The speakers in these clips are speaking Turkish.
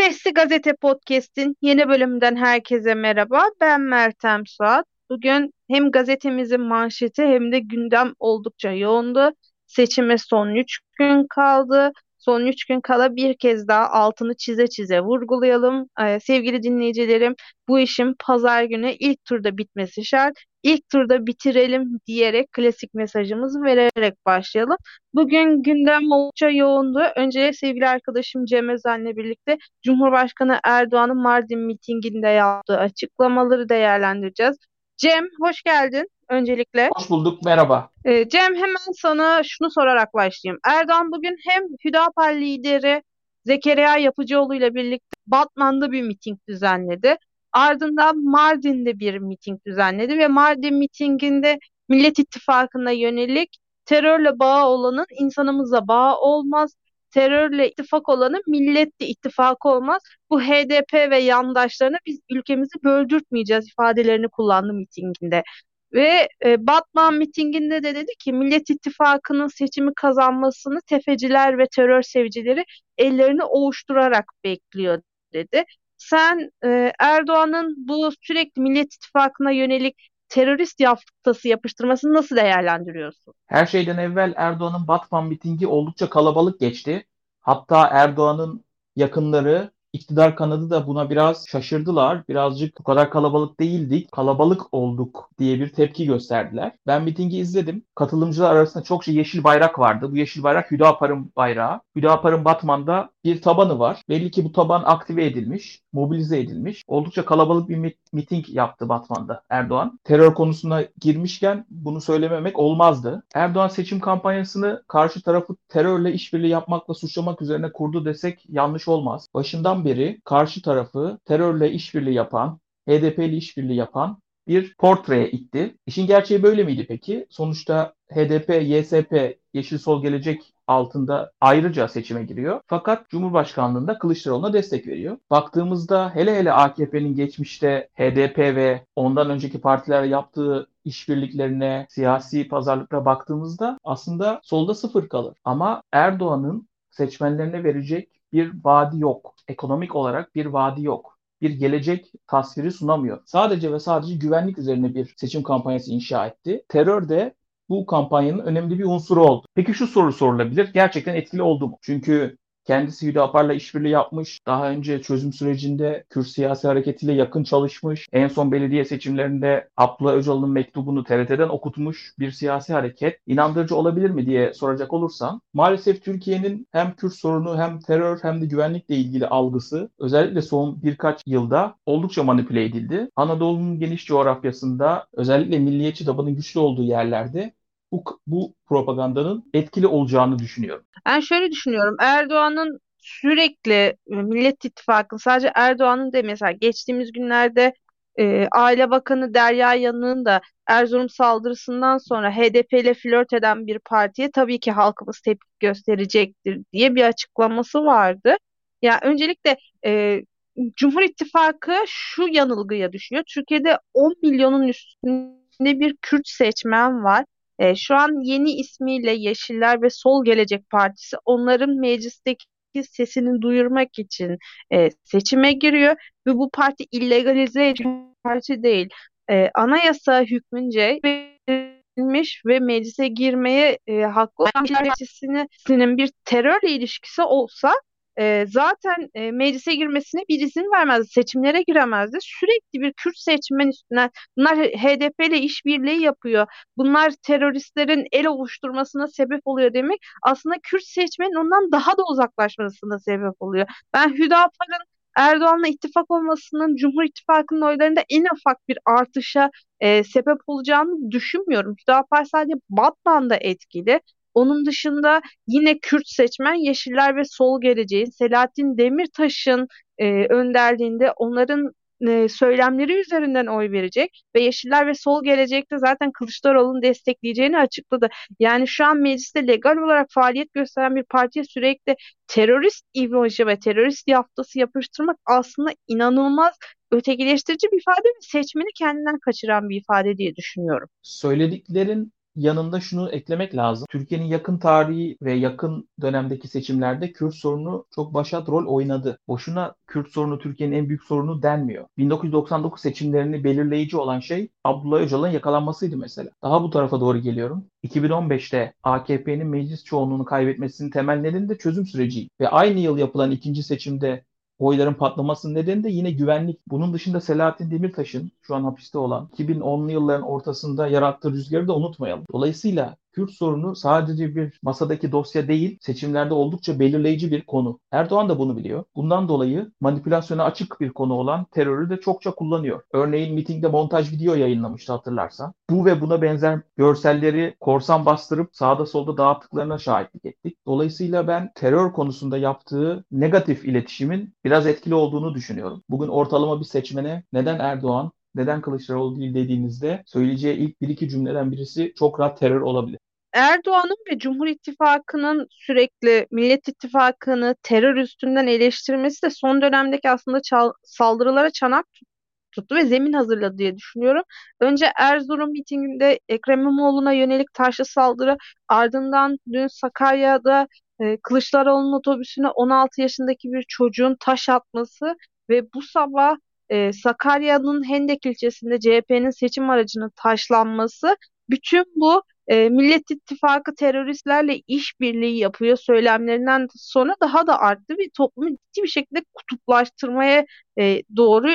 Sesli Gazete Podcast'in yeni bölümünden herkese merhaba. Ben Mertem Suat. Bugün hem gazetemizin manşeti hem de gündem oldukça yoğundu. Seçime son 3 gün kaldı. Son 3 gün kala bir kez daha altını çize çize vurgulayalım. Ee, sevgili dinleyicilerim bu işin pazar günü ilk turda bitmesi şart. İlk turda bitirelim diyerek klasik mesajımızı vererek başlayalım. Bugün gündem oldukça yoğundu. Önce sevgili arkadaşım Cem Özen'le birlikte Cumhurbaşkanı Erdoğan'ın Mardin mitinginde yaptığı açıklamaları değerlendireceğiz. Cem hoş geldin öncelikle. Hoş bulduk, merhaba. Ee, Cem hemen sana şunu sorarak başlayayım. Erdoğan bugün hem Hüdapar lideri Zekeriya Yapıcıoğlu ile birlikte Batman'da bir miting düzenledi. Ardından Mardin'de bir miting düzenledi ve Mardin mitinginde Millet İttifakı'na yönelik terörle bağı olanın insanımıza bağı olmaz, terörle ittifak olanın milletle ittifakı olmaz. Bu HDP ve yandaşlarına biz ülkemizi böldürtmeyeceğiz ifadelerini kullandı mitinginde. Ve e, Batman mitinginde de dedi ki Millet İttifakı'nın seçimi kazanmasını tefeciler ve terör sevicileri ellerini ovuşturarak bekliyor dedi. Sen e, Erdoğan'ın bu sürekli Millet İttifakı'na yönelik terörist yaftası yapıştırmasını nasıl değerlendiriyorsun? Her şeyden evvel Erdoğan'ın Batman mitingi oldukça kalabalık geçti. Hatta Erdoğan'ın yakınları İktidar kanadı da buna biraz şaşırdılar. Birazcık bu kadar kalabalık değildik, kalabalık olduk diye bir tepki gösterdiler. Ben mitingi izledim. Katılımcılar arasında çokça yeşil bayrak vardı. Bu yeşil bayrak Hüdapar'ın bayrağı. Hüdapar'ın Batman'da bir tabanı var. Belli ki bu taban aktive edilmiş, mobilize edilmiş. Oldukça kalabalık bir miting yaptı Batman'da Erdoğan. Terör konusuna girmişken bunu söylememek olmazdı. Erdoğan seçim kampanyasını karşı tarafı terörle işbirliği yapmakla suçlamak üzerine kurdu desek yanlış olmaz. Başından beri karşı tarafı terörle işbirliği yapan, HDP ile işbirliği yapan bir portreye itti. İşin gerçeği böyle miydi peki? Sonuçta HDP, YSP, Yeşil Sol Gelecek altında ayrıca seçime giriyor. Fakat Cumhurbaşkanlığında Kılıçdaroğlu'na destek veriyor. Baktığımızda hele hele AKP'nin geçmişte HDP ve ondan önceki partiler yaptığı işbirliklerine, siyasi pazarlıklara baktığımızda aslında solda sıfır kalır. Ama Erdoğan'ın seçmenlerine verecek bir vaadi yok. Ekonomik olarak bir vaadi yok bir gelecek tasviri sunamıyor. Sadece ve sadece güvenlik üzerine bir seçim kampanyası inşa etti. Terör de bu kampanyanın önemli bir unsuru oldu. Peki şu soru sorulabilir. Gerçekten etkili oldu mu? Çünkü Kendisi Hüdapar'la işbirliği yapmış. Daha önce çözüm sürecinde Kürt siyasi hareketiyle yakın çalışmış. En son belediye seçimlerinde Abdullah Öcalan'ın mektubunu TRT'den okutmuş bir siyasi hareket. İnandırıcı olabilir mi diye soracak olursam maalesef Türkiye'nin hem Kürt sorunu hem terör hem de güvenlikle ilgili algısı özellikle son birkaç yılda oldukça manipüle edildi. Anadolu'nun geniş coğrafyasında özellikle milliyetçi tabanın güçlü olduğu yerlerde bu, bu propagandanın etkili olacağını düşünüyorum. Ben şöyle düşünüyorum. Erdoğan'ın sürekli e, Millet İttifakı sadece Erdoğan'ın değil mesela geçtiğimiz günlerde e, Aile Bakanı Derya Yanık'ın da Erzurum saldırısından sonra HDP ile flört eden bir partiye tabii ki halkımız tepki gösterecektir diye bir açıklaması vardı. Ya öncelikle e, Cumhur İttifakı şu yanılgıya düşüyor. Türkiye'de 10 milyonun üstünde bir Kürt seçmen var e, şu an yeni ismiyle Yeşiller ve Sol Gelecek Partisi onların meclisteki sesini duyurmak için e, seçime giriyor ve bu parti illegalize edilmiş parti değil. E, anayasa hükmünce verilmiş ve meclise girmeye e, haklı olan partisinin bir terörle ilişkisi olsa e, zaten e, meclise girmesine bir izin vermezdi. Seçimlere giremezdi. Sürekli bir Kürt seçmen üstüne bunlar HDP ile işbirliği yapıyor. Bunlar teröristlerin el oluşturmasına sebep oluyor demek. Aslında Kürt seçmenin ondan daha da uzaklaşmasına sebep oluyor. Ben Hüdapar'ın Erdoğan'la ittifak olmasının Cumhur İttifakı'nın oylarında en ufak bir artışa e, sebep olacağını düşünmüyorum. Hüdapar sadece Batman'da etkili. Onun dışında yine Kürt seçmen Yeşiller ve Sol Geleceğin Selahattin Demirtaş'ın e, önderliğinde onların e, söylemleri üzerinden oy verecek ve Yeşiller ve Sol Gelecek'te zaten Kılıçdaroğlu'nu destekleyeceğini açıkladı. Yani şu an mecliste legal olarak faaliyet gösteren bir partiye sürekli terörist imajı ve terörist yaftası yapıştırmak aslında inanılmaz ötekileştirici bir ifade ve seçmeni kendinden kaçıran bir ifade diye düşünüyorum. Söylediklerin yanında şunu eklemek lazım. Türkiye'nin yakın tarihi ve yakın dönemdeki seçimlerde Kürt sorunu çok başat rol oynadı. Boşuna Kürt sorunu Türkiye'nin en büyük sorunu denmiyor. 1999 seçimlerini belirleyici olan şey Abdullah Öcalan'ın yakalanmasıydı mesela. Daha bu tarafa doğru geliyorum. 2015'te AKP'nin meclis çoğunluğunu kaybetmesinin temel nedeni de çözüm süreci. Ve aynı yıl yapılan ikinci seçimde oyların patlamasının nedeni de yine güvenlik. Bunun dışında Selahattin Demirtaş'ın şu an hapiste olan 2010'lu yılların ortasında yarattığı rüzgarı da unutmayalım. Dolayısıyla Kürt sorunu sadece bir masadaki dosya değil, seçimlerde oldukça belirleyici bir konu. Erdoğan da bunu biliyor. Bundan dolayı manipülasyona açık bir konu olan terörü de çokça kullanıyor. Örneğin mitingde montaj video yayınlamıştı hatırlarsan. Bu ve buna benzer görselleri korsan bastırıp sağda solda dağıttıklarına şahitlik ettik. Dolayısıyla ben terör konusunda yaptığı negatif iletişimin biraz etkili olduğunu düşünüyorum. Bugün ortalama bir seçmene neden Erdoğan, neden Kılıçdaroğlu değil dediğinizde söyleyeceği ilk bir iki cümleden birisi çok rahat terör olabilir. Erdoğan'ın ve Cumhur İttifakı'nın sürekli Millet İttifakı'nı terör üstünden eleştirmesi de son dönemdeki aslında çal- saldırılara çanak tuttu ve zemin hazırladı diye düşünüyorum. Önce Erzurum mitinginde Ekrem İmamoğlu'na yönelik taşlı saldırı, ardından dün Sakarya'da e, Kılıçdaroğlu'nun otobüsüne 16 yaşındaki bir çocuğun taş atması ve bu sabah e, Sakarya'nın Hendek ilçesinde CHP'nin seçim aracının taşlanması bütün bu e, Millet İttifakı teröristlerle işbirliği yapıyor söylemlerinden sonra daha da arttı ve toplumu ciddi bir şekilde kutuplaştırmaya e, doğru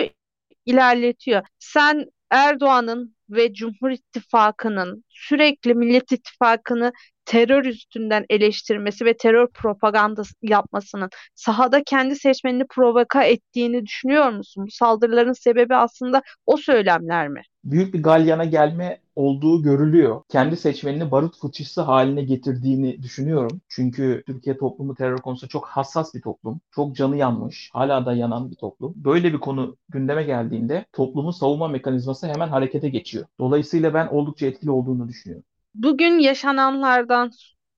ilerletiyor. Sen Erdoğan'ın ve Cumhur İttifakı'nın sürekli Millet İttifakı'nı terör üstünden eleştirmesi ve terör propagandası yapmasının sahada kendi seçmenini provoka ettiğini düşünüyor musun? Bu saldırıların sebebi aslında o söylemler mi? Büyük bir galyana gelme olduğu görülüyor. Kendi seçmenini barut fıçısı haline getirdiğini düşünüyorum. Çünkü Türkiye toplumu terör konusunda çok hassas bir toplum. Çok canı yanmış, hala da yanan bir toplum. Böyle bir konu gündeme geldiğinde toplumun savunma mekanizması hemen harekete geçiyor. Dolayısıyla ben oldukça etkili olduğunu düşünüyorum bugün yaşananlardan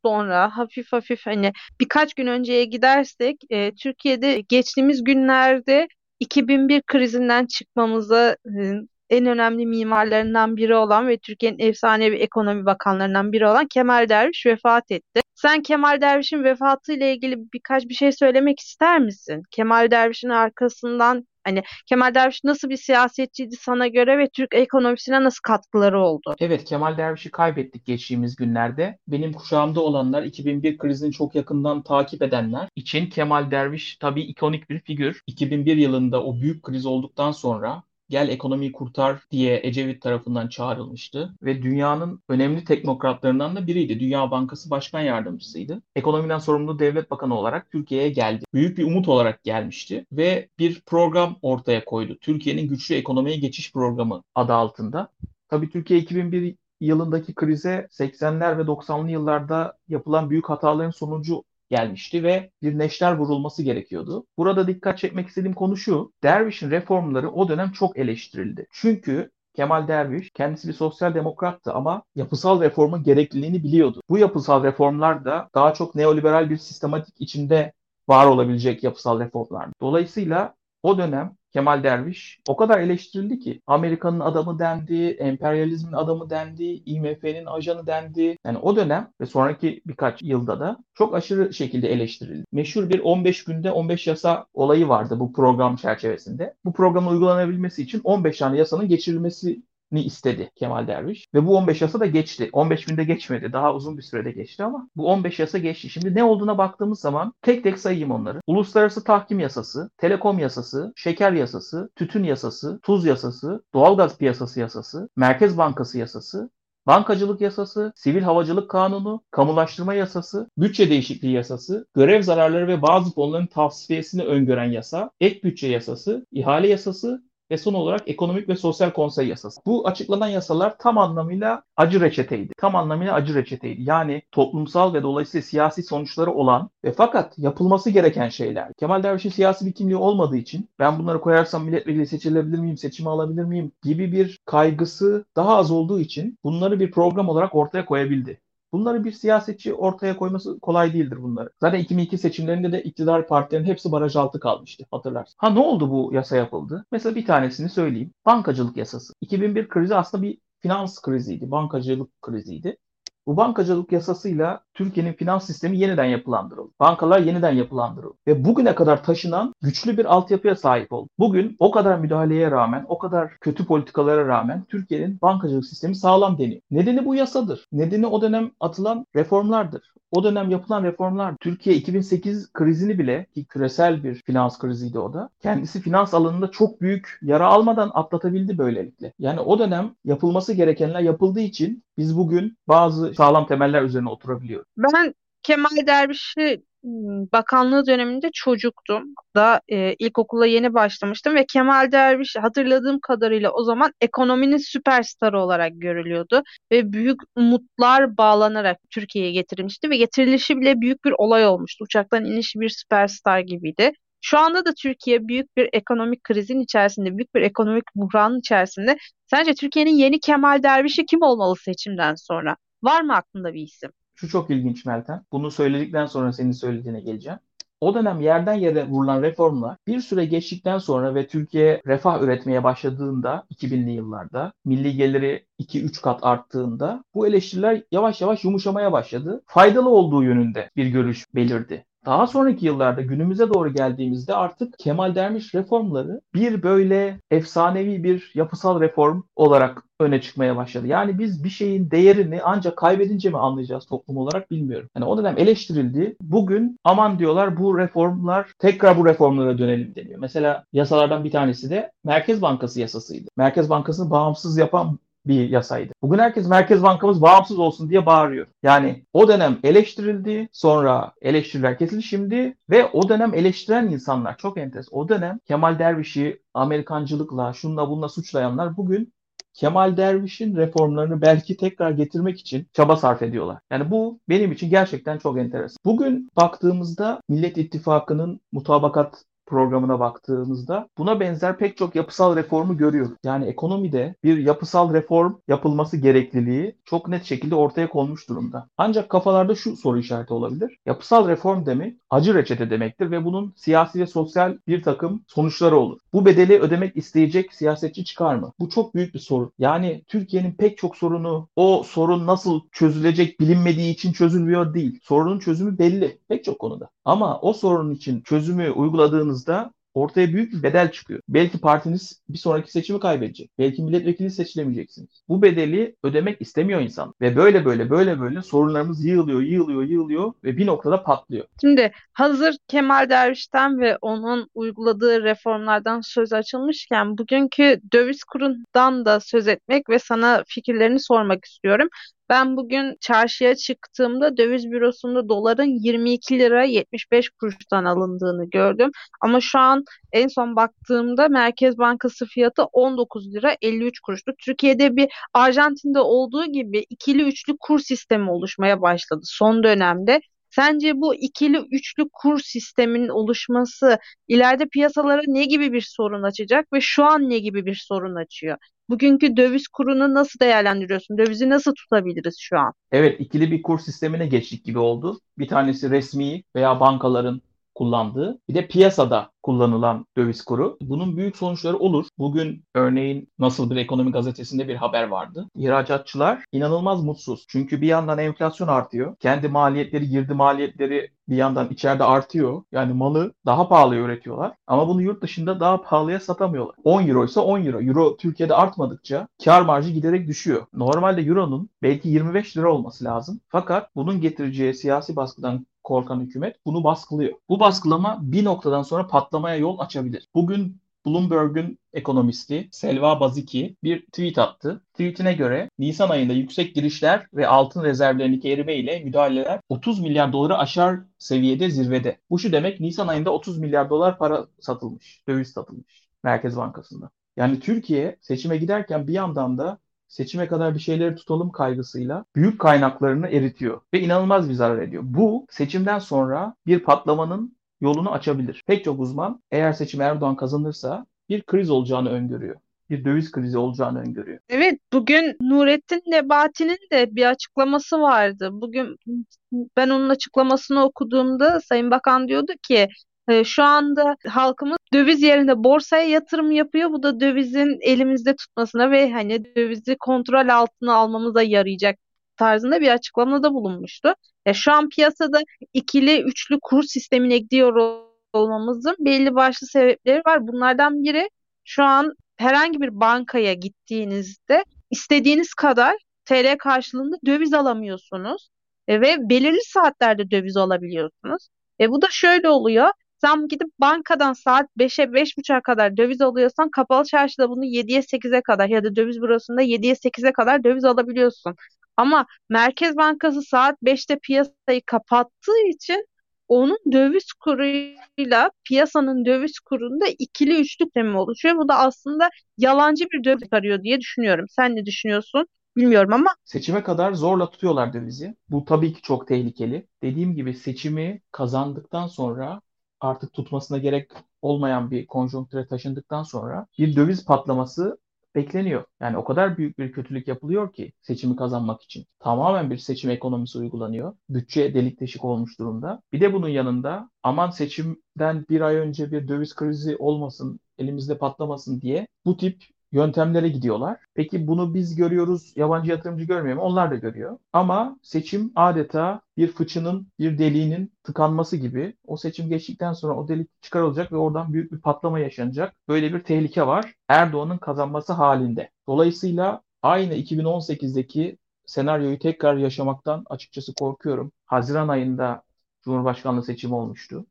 sonra hafif hafif hani birkaç gün önceye gidersek e, Türkiye'de geçtiğimiz günlerde 2001 krizinden çıkmamıza e, en önemli mimarlarından biri olan ve Türkiye'nin efsanevi ekonomi bakanlarından biri olan Kemal Derviş vefat etti. Sen Kemal Derviş'in vefatıyla ilgili birkaç bir şey söylemek ister misin? Kemal Derviş'in arkasından Hani Kemal Derviş nasıl bir siyasetçiydi sana göre ve Türk ekonomisine nasıl katkıları oldu? Evet Kemal Derviş'i kaybettik geçtiğimiz günlerde. Benim kuşağımda olanlar 2001 krizini çok yakından takip edenler için Kemal Derviş tabii ikonik bir figür. 2001 yılında o büyük kriz olduktan sonra gel ekonomiyi kurtar diye Ecevit tarafından çağrılmıştı ve dünyanın önemli teknokratlarından da biriydi. Dünya Bankası Başkan Yardımcısıydı. Ekonomiden sorumlu devlet bakanı olarak Türkiye'ye geldi. Büyük bir umut olarak gelmişti ve bir program ortaya koydu. Türkiye'nin güçlü ekonomiye geçiş programı adı altında. Tabii Türkiye 2001 yılındaki krize 80'ler ve 90'lı yıllarda yapılan büyük hataların sonucu gelmişti ve bir neşter vurulması gerekiyordu. Burada dikkat çekmek istediğim konu şu. Derviş'in reformları o dönem çok eleştirildi. Çünkü Kemal Derviş kendisi bir sosyal demokrattı ama yapısal reformun gerekliliğini biliyordu. Bu yapısal reformlar da daha çok neoliberal bir sistematik içinde var olabilecek yapısal reformlar. Dolayısıyla o dönem Kemal Derviş o kadar eleştirildi ki Amerika'nın adamı dendi, emperyalizmin adamı dendi, IMF'nin ajanı dendi. Yani o dönem ve sonraki birkaç yılda da çok aşırı şekilde eleştirildi. Meşhur bir 15 günde 15 yasa olayı vardı bu program çerçevesinde. Bu programın uygulanabilmesi için 15 tane yasanın geçirilmesi ni istedi Kemal Derviş. Ve bu 15 yasa da geçti. 15 günde geçmedi. Daha uzun bir sürede geçti ama bu 15 yasa geçti. Şimdi ne olduğuna baktığımız zaman tek tek sayayım onları. Uluslararası Tahkim Yasası, Telekom Yasası, Şeker Yasası, Tütün Yasası, Tuz Yasası, Doğalgaz Piyasası Yasası, Merkez Bankası Yasası, Bankacılık Yasası, Sivil Havacılık Kanunu, Kamulaştırma Yasası, Bütçe Değişikliği Yasası, Görev Zararları ve bazı fonların tavsiyesini öngören yasa, Ek Bütçe Yasası, İhale Yasası ve son olarak ekonomik ve sosyal konsey yasası. Bu açıklanan yasalar tam anlamıyla acı reçeteydi. Tam anlamıyla acı reçeteydi. Yani toplumsal ve dolayısıyla siyasi sonuçları olan ve fakat yapılması gereken şeyler. Kemal Derviş'in siyasi bir kimliği olmadığı için ben bunları koyarsam milletvekili seçilebilir miyim, seçimi alabilir miyim gibi bir kaygısı daha az olduğu için bunları bir program olarak ortaya koyabildi. Bunları bir siyasetçi ortaya koyması kolay değildir bunları. Zaten 2002 seçimlerinde de iktidar partilerin hepsi baraj altı kalmıştı hatırlarsın. Ha ne oldu bu yasa yapıldı? Mesela bir tanesini söyleyeyim. Bankacılık yasası. 2001 krizi aslında bir finans kriziydi, bankacılık kriziydi. Bu bankacılık yasasıyla Türkiye'nin finans sistemi yeniden yapılandırıldı. Bankalar yeniden yapılandırıldı. Ve bugüne kadar taşınan güçlü bir altyapıya sahip oldu. Bugün o kadar müdahaleye rağmen, o kadar kötü politikalara rağmen Türkiye'nin bankacılık sistemi sağlam deniyor. Nedeni bu yasadır. Nedeni o dönem atılan reformlardır. O dönem yapılan reformlar Türkiye 2008 krizini bile ki küresel bir finans kriziydi o da. Kendisi finans alanında çok büyük yara almadan atlatabildi böylelikle. Yani o dönem yapılması gerekenler yapıldığı için biz bugün bazı sağlam temeller üzerine oturabiliyoruz. Ben Kemal Derviş'i bakanlığı döneminde çocuktum. Da e, ilkokula yeni başlamıştım ve Kemal Derviş hatırladığım kadarıyla o zaman ekonominin süperstarı olarak görülüyordu ve büyük umutlar bağlanarak Türkiye'ye getirilmişti ve getirilişi bile büyük bir olay olmuştu. Uçaktan inişi bir süperstar gibiydi. Şu anda da Türkiye büyük bir ekonomik krizin içerisinde, büyük bir ekonomik buhranın içerisinde. Sence Türkiye'nin yeni Kemal Derviş'i kim olmalı seçimden sonra? Var mı aklında bir isim? Şu çok ilginç Meltem. Bunu söyledikten sonra senin söylediğine geleceğim. O dönem yerden yere vurulan reformlar bir süre geçtikten sonra ve Türkiye refah üretmeye başladığında 2000'li yıllarda milli geliri 2-3 kat arttığında bu eleştiriler yavaş yavaş yumuşamaya başladı. Faydalı olduğu yönünde bir görüş belirdi. Daha sonraki yıllarda günümüze doğru geldiğimizde artık Kemal Derviş reformları bir böyle efsanevi bir yapısal reform olarak öne çıkmaya başladı. Yani biz bir şeyin değerini ancak kaybedince mi anlayacağız toplum olarak bilmiyorum. Yani o dönem eleştirildi. Bugün aman diyorlar bu reformlar tekrar bu reformlara dönelim deniyor. Mesela yasalardan bir tanesi de Merkez Bankası yasasıydı. Merkez Bankası'nı bağımsız yapan bir yasaydı. Bugün herkes Merkez Bankamız bağımsız olsun diye bağırıyor. Yani o dönem eleştirildi, sonra eleştiriler kesildi şimdi ve o dönem eleştiren insanlar çok enteresan. O dönem Kemal Derviş'i Amerikancılıkla, şunla bununla suçlayanlar bugün Kemal Derviş'in reformlarını belki tekrar getirmek için çaba sarf ediyorlar. Yani bu benim için gerçekten çok enteresan. Bugün baktığımızda Millet İttifakı'nın mutabakat programına baktığımızda buna benzer pek çok yapısal reformu görüyor. Yani ekonomide bir yapısal reform yapılması gerekliliği çok net şekilde ortaya konmuş durumda. Ancak kafalarda şu soru işareti olabilir. Yapısal reform demek acı reçete demektir ve bunun siyasi ve sosyal bir takım sonuçları olur. Bu bedeli ödemek isteyecek siyasetçi çıkar mı? Bu çok büyük bir soru. Yani Türkiye'nin pek çok sorunu o sorun nasıl çözülecek bilinmediği için çözülmüyor değil. Sorunun çözümü belli pek çok konuda. Ama o sorun için çözümü uyguladığınızda ortaya büyük bir bedel çıkıyor. Belki partiniz bir sonraki seçimi kaybedecek. Belki milletvekili seçilemeyeceksiniz. Bu bedeli ödemek istemiyor insan. Ve böyle böyle böyle böyle sorunlarımız yığılıyor, yığılıyor, yığılıyor ve bir noktada patlıyor. Şimdi hazır Kemal Derviş'ten ve onun uyguladığı reformlardan söz açılmışken bugünkü döviz kurundan da söz etmek ve sana fikirlerini sormak istiyorum. Ben bugün çarşıya çıktığımda döviz bürosunda doların 22 lira 75 kuruştan alındığını gördüm. Ama şu an en son baktığımda Merkez Bankası fiyatı 19 lira 53 kuruştu. Türkiye'de bir Arjantin'de olduğu gibi ikili üçlü kur sistemi oluşmaya başladı son dönemde. Sence bu ikili üçlü kur sisteminin oluşması ileride piyasalara ne gibi bir sorun açacak ve şu an ne gibi bir sorun açıyor? Bugünkü döviz kurunu nasıl değerlendiriyorsun? Dövizi nasıl tutabiliriz şu an? Evet, ikili bir kur sistemine geçtik gibi oldu. Bir tanesi resmi veya bankaların kullandığı bir de piyasada kullanılan döviz kuru. Bunun büyük sonuçları olur. Bugün örneğin Nasıl Bir Ekonomi gazetesinde bir haber vardı. İhracatçılar inanılmaz mutsuz. Çünkü bir yandan enflasyon artıyor. Kendi maliyetleri, girdi maliyetleri bir yandan içeride artıyor. Yani malı daha pahalıya üretiyorlar. Ama bunu yurt dışında daha pahalıya satamıyorlar. 10 euro ise 10 euro. Euro Türkiye'de artmadıkça kar marjı giderek düşüyor. Normalde euronun belki 25 lira olması lazım. Fakat bunun getireceği siyasi baskıdan korkan hükümet bunu baskılıyor. Bu baskılama bir noktadan sonra patlamaya yol açabilir. Bugün Bloomberg'un ekonomisti Selva Baziki bir tweet attı. Tweetine göre Nisan ayında yüksek girişler ve altın rezervlerindeki erime ile müdahaleler 30 milyar doları aşar seviyede zirvede. Bu şu demek Nisan ayında 30 milyar dolar para satılmış, döviz satılmış Merkez Bankası'nda. Yani Türkiye seçime giderken bir yandan da seçime kadar bir şeyleri tutalım kaygısıyla büyük kaynaklarını eritiyor ve inanılmaz bir zarar ediyor. Bu seçimden sonra bir patlamanın yolunu açabilir. Pek çok uzman eğer seçim Erdoğan kazanırsa bir kriz olacağını öngörüyor bir döviz krizi olacağını öngörüyor. Evet, bugün Nurettin Nebati'nin de bir açıklaması vardı. Bugün ben onun açıklamasını okuduğumda Sayın Bakan diyordu ki e, şu anda halkımız döviz yerine borsaya yatırım yapıyor. Bu da dövizin elimizde tutmasına ve hani dövizi kontrol altına almamıza yarayacak tarzında bir açıklamada bulunmuştu. Ya şu an piyasada ikili, üçlü kur sistemine gidiyor olmamızın belli başlı sebepleri var. Bunlardan biri şu an herhangi bir bankaya gittiğinizde istediğiniz kadar TL karşılığında döviz alamıyorsunuz E, ve belirli saatlerde döviz alabiliyorsunuz. E, bu da şöyle oluyor. Sen gidip bankadan saat 5'e 5.30'a kadar döviz alıyorsan kapalı çarşıda bunu 7'ye 8'e kadar ya da döviz bürosunda 7'ye 8'e kadar döviz alabiliyorsun. Ama Merkez Bankası saat 5'te piyasayı kapattığı için onun döviz kuruyla piyasanın döviz kurunda ikili üçlü sistemi oluşuyor. Bu da aslında yalancı bir döviz arıyor diye düşünüyorum. Sen ne düşünüyorsun? Bilmiyorum ama Seçime kadar zorla tutuyorlar dövizi. Bu tabii ki çok tehlikeli. Dediğim gibi seçimi kazandıktan sonra artık tutmasına gerek olmayan bir konjonktüre taşındıktan sonra bir döviz patlaması bekleniyor. Yani o kadar büyük bir kötülük yapılıyor ki seçimi kazanmak için. Tamamen bir seçim ekonomisi uygulanıyor. Bütçe delik deşik olmuş durumda. Bir de bunun yanında aman seçimden bir ay önce bir döviz krizi olmasın, elimizde patlamasın diye bu tip yöntemlere gidiyorlar. Peki bunu biz görüyoruz, yabancı yatırımcı görmüyor mu? Onlar da görüyor. Ama seçim adeta bir fıçının, bir deliğinin tıkanması gibi. O seçim geçtikten sonra o delik çıkarılacak ve oradan büyük bir patlama yaşanacak. Böyle bir tehlike var Erdoğan'ın kazanması halinde. Dolayısıyla aynı 2018'deki senaryoyu tekrar yaşamaktan açıkçası korkuyorum. Haziran ayında Cumhurbaşkanlığı seçimi olmuştu.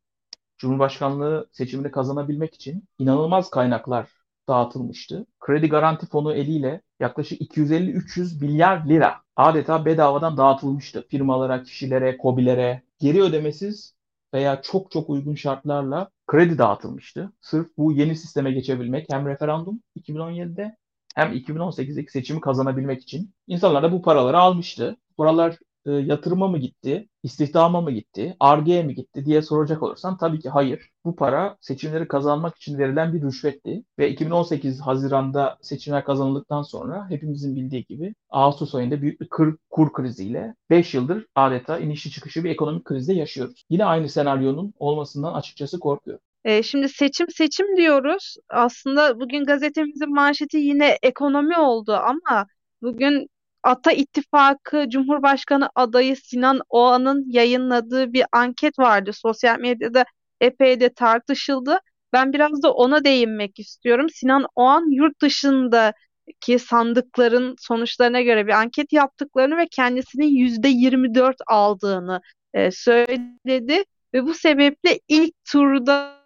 Cumhurbaşkanlığı seçimini kazanabilmek için inanılmaz kaynaklar dağıtılmıştı. Kredi Garanti Fonu eliyle yaklaşık 250-300 milyar lira adeta bedavadan dağıtılmıştı firmalara, kişilere, kobilere. Geri ödemesiz veya çok çok uygun şartlarla kredi dağıtılmıştı. Sırf bu yeni sisteme geçebilmek hem referandum 2017'de hem 2018'deki seçimi kazanabilmek için insanlar da bu paraları almıştı. Buralar e, yatırıma mı gitti, istihdama mı gitti, Ar-Ge'ye mi gitti diye soracak olursan tabii ki hayır. Bu para seçimleri kazanmak için verilen bir rüşvetti ve 2018 Haziran'da seçimler kazanıldıktan sonra hepimizin bildiği gibi Ağustos ayında büyük bir kur, kur kriziyle 5 yıldır adeta inişli çıkışı bir ekonomik krizde yaşıyoruz. Yine aynı senaryonun olmasından açıkçası korkuyorum. E, şimdi seçim seçim diyoruz. Aslında bugün gazetemizin manşeti yine ekonomi oldu ama bugün Ata İttifakı Cumhurbaşkanı adayı Sinan Oğan'ın yayınladığı bir anket vardı. Sosyal medyada epey de tartışıldı. Ben biraz da ona değinmek istiyorum. Sinan Oğan yurt dışındaki sandıkların sonuçlarına göre bir anket yaptıklarını ve kendisinin yüzde 24 aldığını e, söyledi ve bu sebeple ilk turda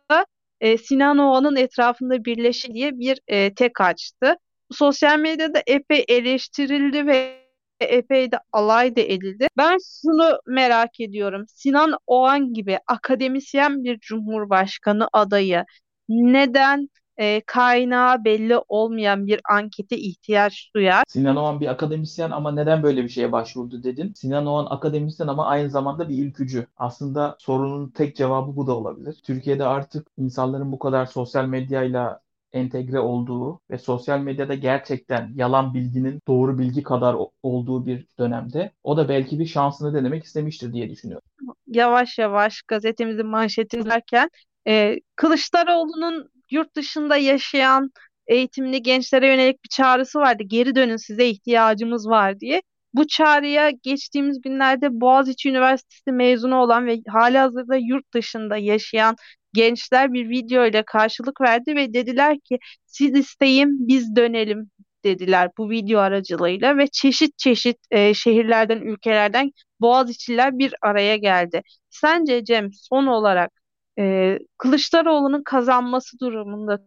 e, Sinan Oğan'ın etrafında birleşi diye bir e, tek açtı sosyal medyada epey eleştirildi ve epey de alay da edildi. Ben şunu merak ediyorum. Sinan Oğan gibi akademisyen bir cumhurbaşkanı adayı neden e, kaynağı belli olmayan bir ankete ihtiyaç duyar? Sinan Oğan bir akademisyen ama neden böyle bir şeye başvurdu dedin. Sinan Oğan akademisyen ama aynı zamanda bir ülkücü. Aslında sorunun tek cevabı bu da olabilir. Türkiye'de artık insanların bu kadar sosyal medyayla entegre olduğu ve sosyal medyada gerçekten yalan bilginin doğru bilgi kadar olduğu bir dönemde o da belki bir şansını denemek istemiştir diye düşünüyorum. Yavaş yavaş gazetemizin manşetini izlerken e, Kılıçdaroğlu'nun yurt dışında yaşayan eğitimli gençlere yönelik bir çağrısı vardı. Geri dönün size ihtiyacımız var diye. Bu çağrıya geçtiğimiz günlerde Boğaziçi Üniversitesi mezunu olan ve halihazırda yurt dışında yaşayan gençler bir video ile karşılık verdi ve dediler ki siz isteyin biz dönelim dediler bu video aracılığıyla ve çeşit çeşit e, şehirlerden ülkelerden Boğaziçi'liler bir araya geldi. Sence Cem son olarak e, Kılıçdaroğlu'nun kazanması durumunda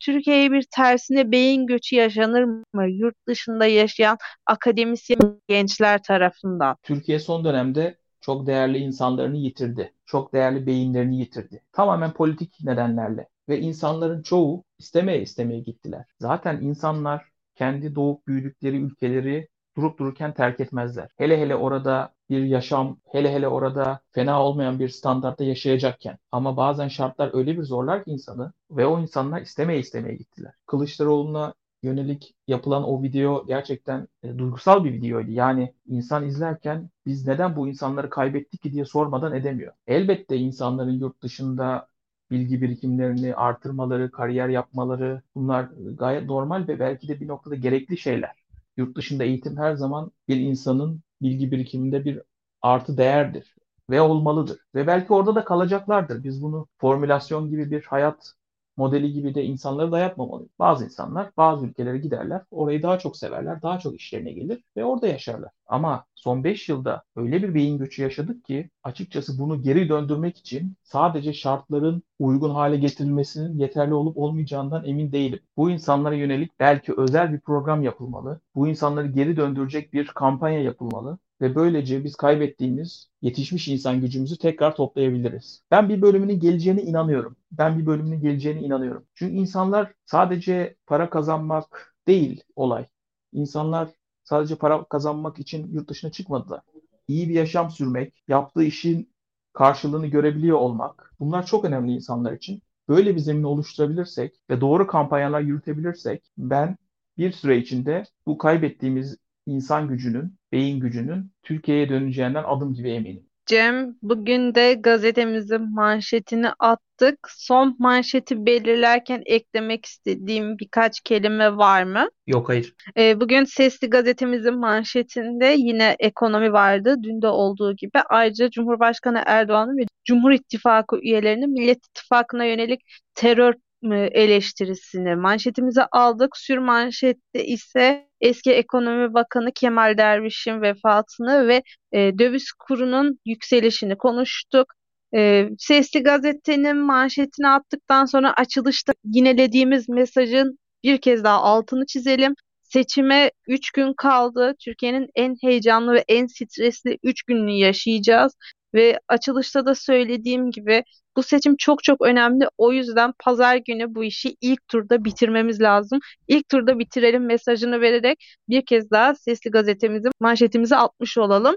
Türkiye'ye bir tersine beyin göçü yaşanır mı? Yurt dışında yaşayan akademisyen gençler tarafından. Türkiye son dönemde çok değerli insanlarını yitirdi. Çok değerli beyinlerini yitirdi. Tamamen politik nedenlerle. Ve insanların çoğu istemeye istemeye gittiler. Zaten insanlar kendi doğup büyüdükleri ülkeleri durup dururken terk etmezler. Hele hele orada bir yaşam, hele hele orada fena olmayan bir standartta yaşayacakken. Ama bazen şartlar öyle bir zorlar ki insanı ve o insanlar istemeye istemeye gittiler. Kılıçdaroğlu'na yönelik yapılan o video gerçekten e, duygusal bir videoydu. Yani insan izlerken biz neden bu insanları kaybettik ki diye sormadan edemiyor. Elbette insanların yurt dışında bilgi birikimlerini artırmaları, kariyer yapmaları bunlar gayet normal ve belki de bir noktada gerekli şeyler. Yurt dışında eğitim her zaman bir insanın bilgi birikiminde bir artı değerdir ve olmalıdır. Ve belki orada da kalacaklardır. Biz bunu formülasyon gibi bir hayat modeli gibi de insanları dayatmamalıyız. Bazı insanlar bazı ülkelere giderler, orayı daha çok severler, daha çok işlerine gelir ve orada yaşarlar. Ama son 5 yılda öyle bir beyin göçü yaşadık ki açıkçası bunu geri döndürmek için sadece şartların uygun hale getirilmesinin yeterli olup olmayacağından emin değilim. Bu insanlara yönelik belki özel bir program yapılmalı. Bu insanları geri döndürecek bir kampanya yapılmalı ve böylece biz kaybettiğimiz yetişmiş insan gücümüzü tekrar toplayabiliriz. Ben bir bölümünün geleceğine inanıyorum. Ben bir bölümünün geleceğine inanıyorum. Çünkü insanlar sadece para kazanmak değil olay. İnsanlar sadece para kazanmak için yurt dışına çıkmadılar. İyi bir yaşam sürmek, yaptığı işin karşılığını görebiliyor olmak. Bunlar çok önemli insanlar için. Böyle bir zemin oluşturabilirsek ve doğru kampanyalar yürütebilirsek ben bir süre içinde bu kaybettiğimiz insan gücünün, beyin gücünün Türkiye'ye döneceğinden adım gibi eminim. Cem, bugün de gazetemizin manşetini attık. Son manşeti belirlerken eklemek istediğim birkaç kelime var mı? Yok hayır. Ee, bugün Sesli gazetemizin manşetinde yine ekonomi vardı. Dün de olduğu gibi. Ayrıca Cumhurbaşkanı Erdoğan'ın ve Cumhur İttifakı üyelerinin Millet İttifakı'na yönelik terör e, eleştirisini manşetimize aldık. Sür manşette ise eski Ekonomi Bakanı Kemal Derviş'in vefatını ve e, döviz kurunun yükselişini konuştuk. E, Sesli Gazete'nin manşetini attıktan sonra açılışta yinelediğimiz mesajın bir kez daha altını çizelim. Seçime 3 gün kaldı. Türkiye'nin en heyecanlı ve en stresli 3 gününü yaşayacağız. Ve açılışta da söylediğim gibi bu seçim çok çok önemli. O yüzden pazar günü bu işi ilk turda bitirmemiz lazım. İlk turda bitirelim mesajını vererek bir kez daha Sesli Gazetemizin manşetimizi atmış olalım.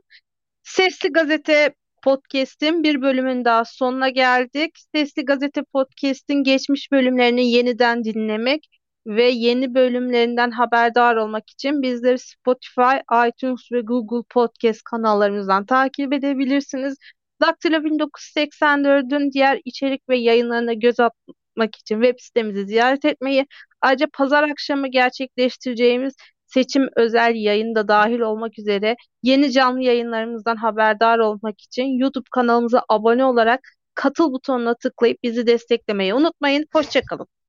Sesli Gazete Podcast'in bir bölümün daha sonuna geldik. Sesli Gazete Podcast'in geçmiş bölümlerini yeniden dinlemek ve yeni bölümlerinden haberdar olmak için bizleri Spotify, iTunes ve Google Podcast kanallarımızdan takip edebilirsiniz. Daktilo 1984'ün diğer içerik ve yayınlarına göz atmak için web sitemizi ziyaret etmeyi, ayrıca pazar akşamı gerçekleştireceğimiz seçim özel yayında dahil olmak üzere yeni canlı yayınlarımızdan haberdar olmak için YouTube kanalımıza abone olarak katıl butonuna tıklayıp bizi desteklemeyi unutmayın. Hoşçakalın.